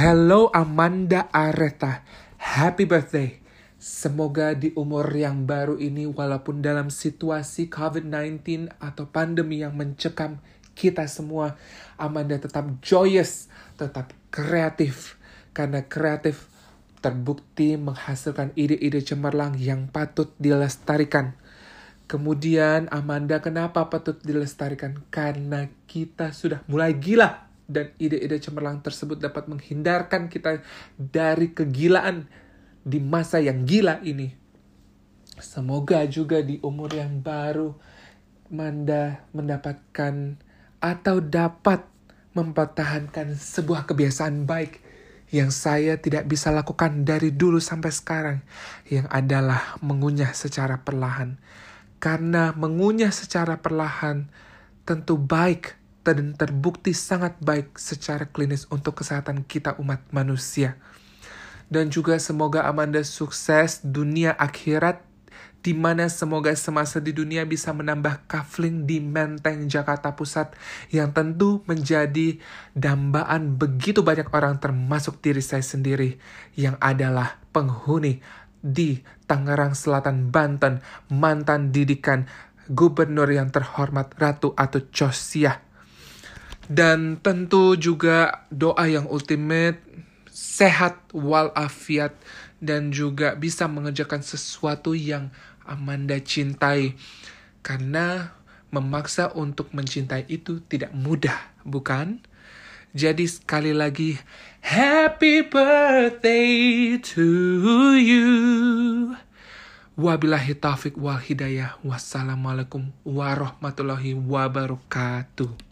Hello Amanda Areta, happy birthday. Semoga di umur yang baru ini walaupun dalam situasi COVID-19 atau pandemi yang mencekam kita semua, Amanda tetap joyous, tetap kreatif. Karena kreatif terbukti menghasilkan ide-ide cemerlang yang patut dilestarikan. Kemudian Amanda kenapa patut dilestarikan? Karena kita sudah mulai gila dan ide-ide cemerlang tersebut dapat menghindarkan kita dari kegilaan di masa yang gila ini. Semoga juga di umur yang baru Manda mendapatkan atau dapat mempertahankan sebuah kebiasaan baik yang saya tidak bisa lakukan dari dulu sampai sekarang, yang adalah mengunyah secara perlahan. Karena mengunyah secara perlahan tentu baik dan terbukti sangat baik secara klinis untuk kesehatan kita umat manusia. Dan juga semoga Amanda sukses dunia akhirat di mana semoga semasa di dunia bisa menambah kafling di Menteng Jakarta Pusat yang tentu menjadi dambaan begitu banyak orang termasuk diri saya sendiri yang adalah penghuni di Tangerang Selatan Banten mantan didikan gubernur yang terhormat Ratu atau Josiah dan tentu juga doa yang ultimate, sehat walafiat, dan juga bisa mengerjakan sesuatu yang Amanda cintai. Karena memaksa untuk mencintai itu tidak mudah, bukan? Jadi sekali lagi, Happy birthday to you. Wabillahi taufik wal hidayah. Wassalamualaikum warahmatullahi wabarakatuh.